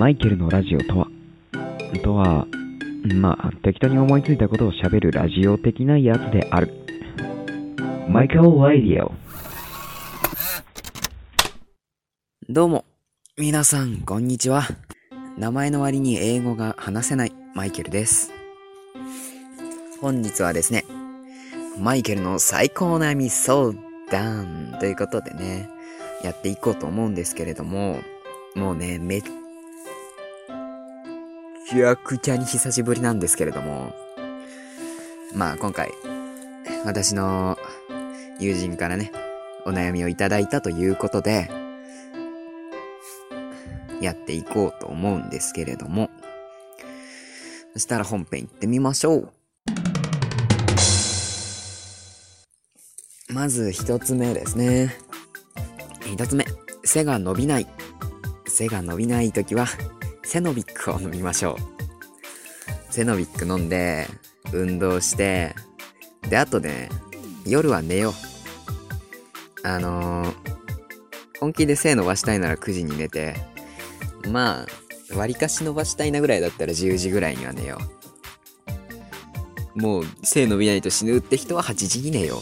マイケルのラジオとはとは、まあ、適当に思いついたことを喋るラジオ的なやつである。マイケル・ラディオ。どうも、皆さん、こんにちは。名前の割に英語が話せないマイケルです。本日はですね、マイケルの最高悩み相談ということでね、やっていこうと思うんですけれども、もうね、めっちゃくちゃに久しぶりなんですけれども、まあ今回、私の友人からね、お悩みをいただいたということで、やっていこうと思うんですけれども、そしたら本編行ってみましょう。まず一つ目ですね。一つ目、背が伸びない。背が伸びないときは、セノビックを飲みましょう。セノビック飲んで、運動して、で、あとね、夜は寝よう。あのー、本気で背伸ばしたいなら9時に寝て、まあ、割かし伸ばしたいなぐらいだったら10時ぐらいには寝よう。もう、背伸びないと死ぬって人は8時に寝よ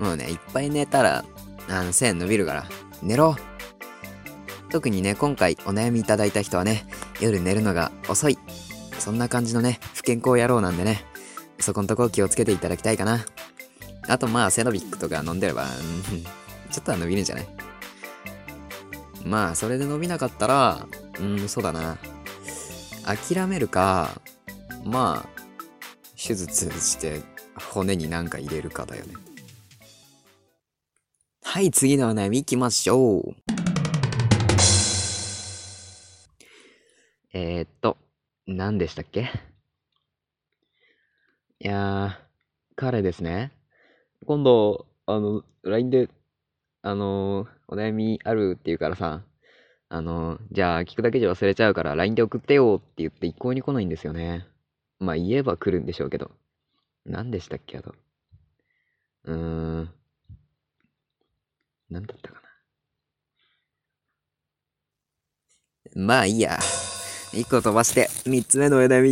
う。もうね、いっぱい寝たら、あの、背伸びるから、寝ろ特にね、今回お悩みいただいた人はね、夜寝るのが遅い。そんな感じのね、不健康野郎なんでね、そこのとこ気をつけていただきたいかな。あとまあ、セノビックとか飲んでれば、ちょっとは伸びるんじゃない？まあ、それで伸びなかったら、うん、そうだな。諦めるか、まあ、手術して骨になんか入れるかだよね。はい、次のお悩み行きましょう。えー、っと、何でしたっけ？いやー、彼ですね。今度、あの、LINE で、あのー、お悩みあるって言うからさ、あのー、じゃあ聞くだけじゃ忘れちゃうから LINE で送ってよって言って一向に来ないんですよね。まあ言えば来るんでしょうけど。何でしたっけあと。うーん。何だったかな。まあいいや。一個飛ばして、三つ目のお悩み、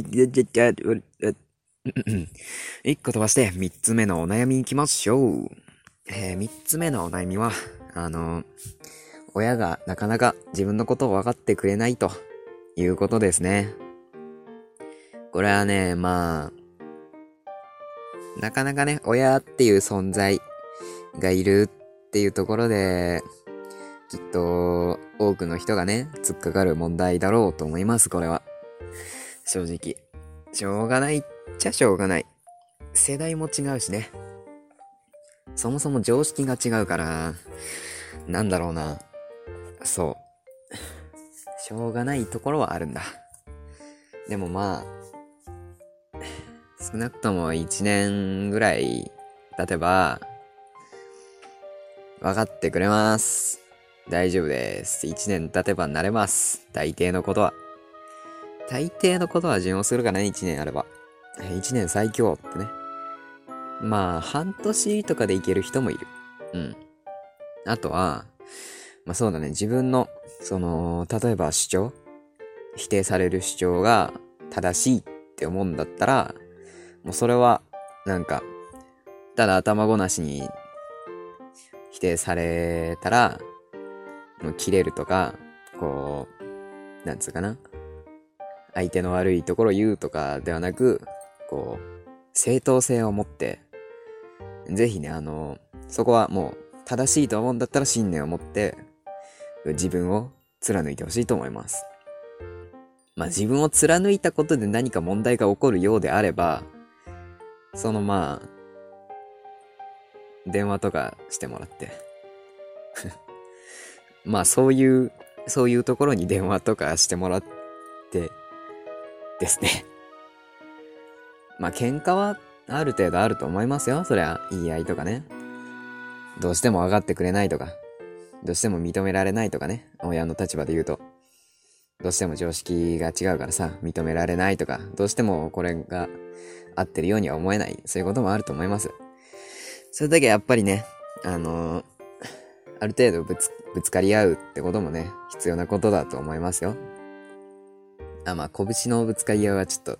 一個飛ばして、三つ目のお悩み行きましょう。えー、三つ目のお悩みは、あの親がなかなか自分のことを分かってくれないということですね。これはね、まあ、なかなかね、親っていう存在がいるっていうところで、きっと、多くの人がね、突っかかる問題だろうと思います、これは。正直。しょうがないっちゃしょうがない。世代も違うしね。そもそも常識が違うから、なんだろうな。そう。しょうがないところはあるんだ。でもまあ、少なくとも1年ぐらい経てば、分かってくれます。大丈夫です。1年経てば慣れます。大抵のことは。大抵のことは順応するかな、1年あれば。1年最強ってね。まあ、半年とかでいける人もいる。うん。あとは、まあそうだね、自分の、その、例えば主張否定される主張が正しいって思うんだったら、もうそれは、なんか、ただ頭ごなしに否定されたら、切れるとか、こう、なんつうかな。相手の悪いところを言うとかではなく、こう、正当性を持って、ぜひね、あの、そこはもう正しいと思うんだったら信念を持って、自分を貫いてほしいと思います。まあ自分を貫いたことで何か問題が起こるようであれば、そのまあ、電話とかしてもらって。まあそういう、そういうところに電話とかしてもらって、ですね。まあ喧嘩はある程度あると思いますよ。そりゃ、言い合いとかね。どうしても分かってくれないとか、どうしても認められないとかね。親の立場で言うと。どうしても常識が違うからさ、認められないとか、どうしてもこれが合ってるようには思えない。そういうこともあると思います。それだけやっぱりね、あのーある程度ぶつぶつかり合うってこともね、必要なことだと思いますよ。あ、まあ、拳のぶつかり合いはちょっと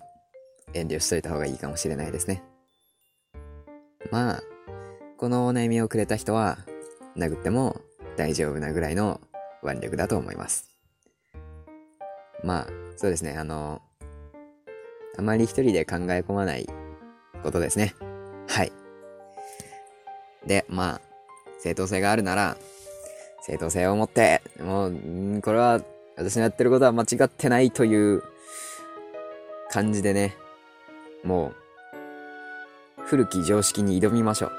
遠慮しといた方がいいかもしれないですね。まあ、このお悩みをくれた人は、殴っても大丈夫なぐらいの腕力だと思います。まあ、そうですね、あの、あまり一人で考え込まないことですね。はい。で、まあ、正当性があるなら、正当性を持って、もう、これは、私のやってることは間違ってないという感じでね、もう、古き常識に挑みましょう。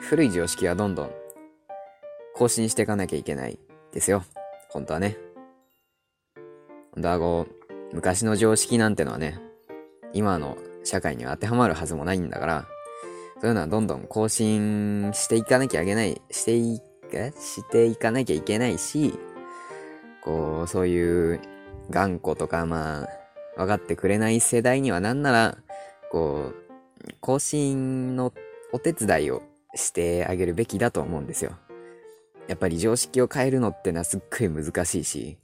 古い常識はどんどん更新していかなきゃいけないですよ。本当はね。本当はこう、昔の常識なんてのはね、今の社会には当てはまるはずもないんだから、そういうのはどんどん更新していかなきゃいけない、してい、していかなきゃいけないし、こう、そういう頑固とか、まあ、分かってくれない世代にはなんなら、こう、更新のお手伝いをしてあげるべきだと思うんですよ。やっぱり常識を変えるのってのはすっごい難しいし、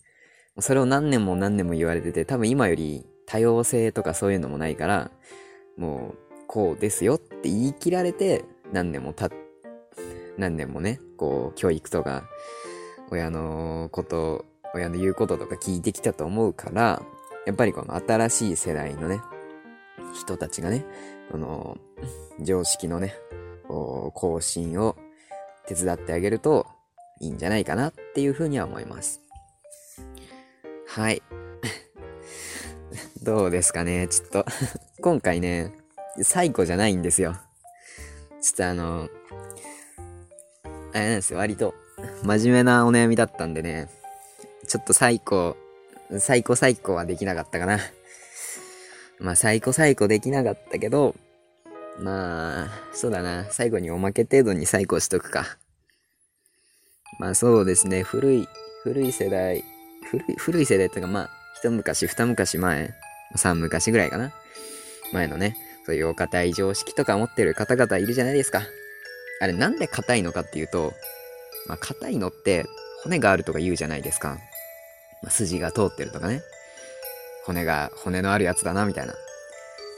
それを何年も何年も言われてて、多分今より多様性とかそういうのもないから、もう、こうですよって言い切られて、何年もた、何年もね、こう、教育とか、親のこと、親の言うこととか聞いてきたと思うから、やっぱりこの新しい世代のね、人たちがね、この、常識のね、更新を手伝ってあげるといいんじゃないかなっていうふうには思います。はい。どうですかねちょっと 今回ね、最古じゃないんですよ。ちょっとあの、あれなんですよ、割と真面目なお悩みだったんでね、ちょっと最古、最古最古はできなかったかな。まあ最古最古できなかったけど、まあ、そうだな。最後におまけ程度に最高しとくか。まあそうですね。古い、古い世代、古い、古い世代っていうかまあ、一昔二昔前、三昔ぐらいかな。前のね、そういうお堅い常識とか持ってる方々いるじゃないですか。あれなんで硬いのかっていうと、まあ硬いのって骨があるとか言うじゃないですか。まあ、筋が通ってるとかね。骨が、骨のあるやつだな、みたいな。っ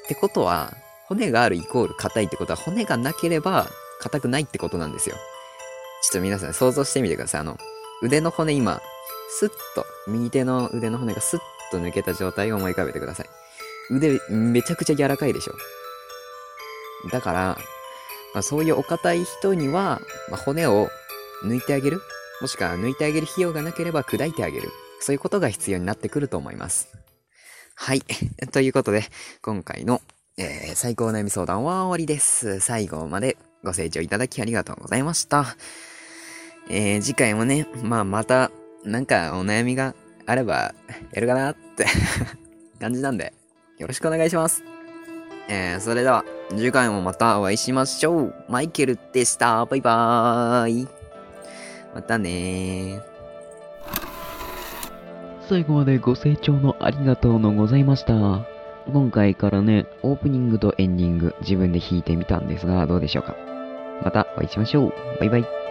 てことは、骨があるイコール硬いってことは骨がなければ硬くないってことなんですよ。ちょっと皆さん想像してみてください。あの、腕の骨今、スッと、右手の腕の骨がスッと抜けた状態を思い浮かべてください。腕めちゃくちゃ柔らかいでしょ。だから、まあ、そういうお堅い人には、まあ、骨を抜いてあげるもしくは抜いてあげる費用がなければ砕いてあげる。そういうことが必要になってくると思います。はい。ということで、今回のえー、最高悩み相談は終わりです。最後までご清聴いただきありがとうございました。えー、次回もね、まあまた、なんかお悩みがあれば、やるかなって 感じなんで、よろしくお願いします。えー、それでは、次回もまたお会いしましょう。マイケルでした。バイバーイ。またねー。最後までご清聴のありがとうのございました。今回からね、オープニングとエンディング自分で弾いてみたんですが、どうでしょうか？またお会いしましょう。バイバイ。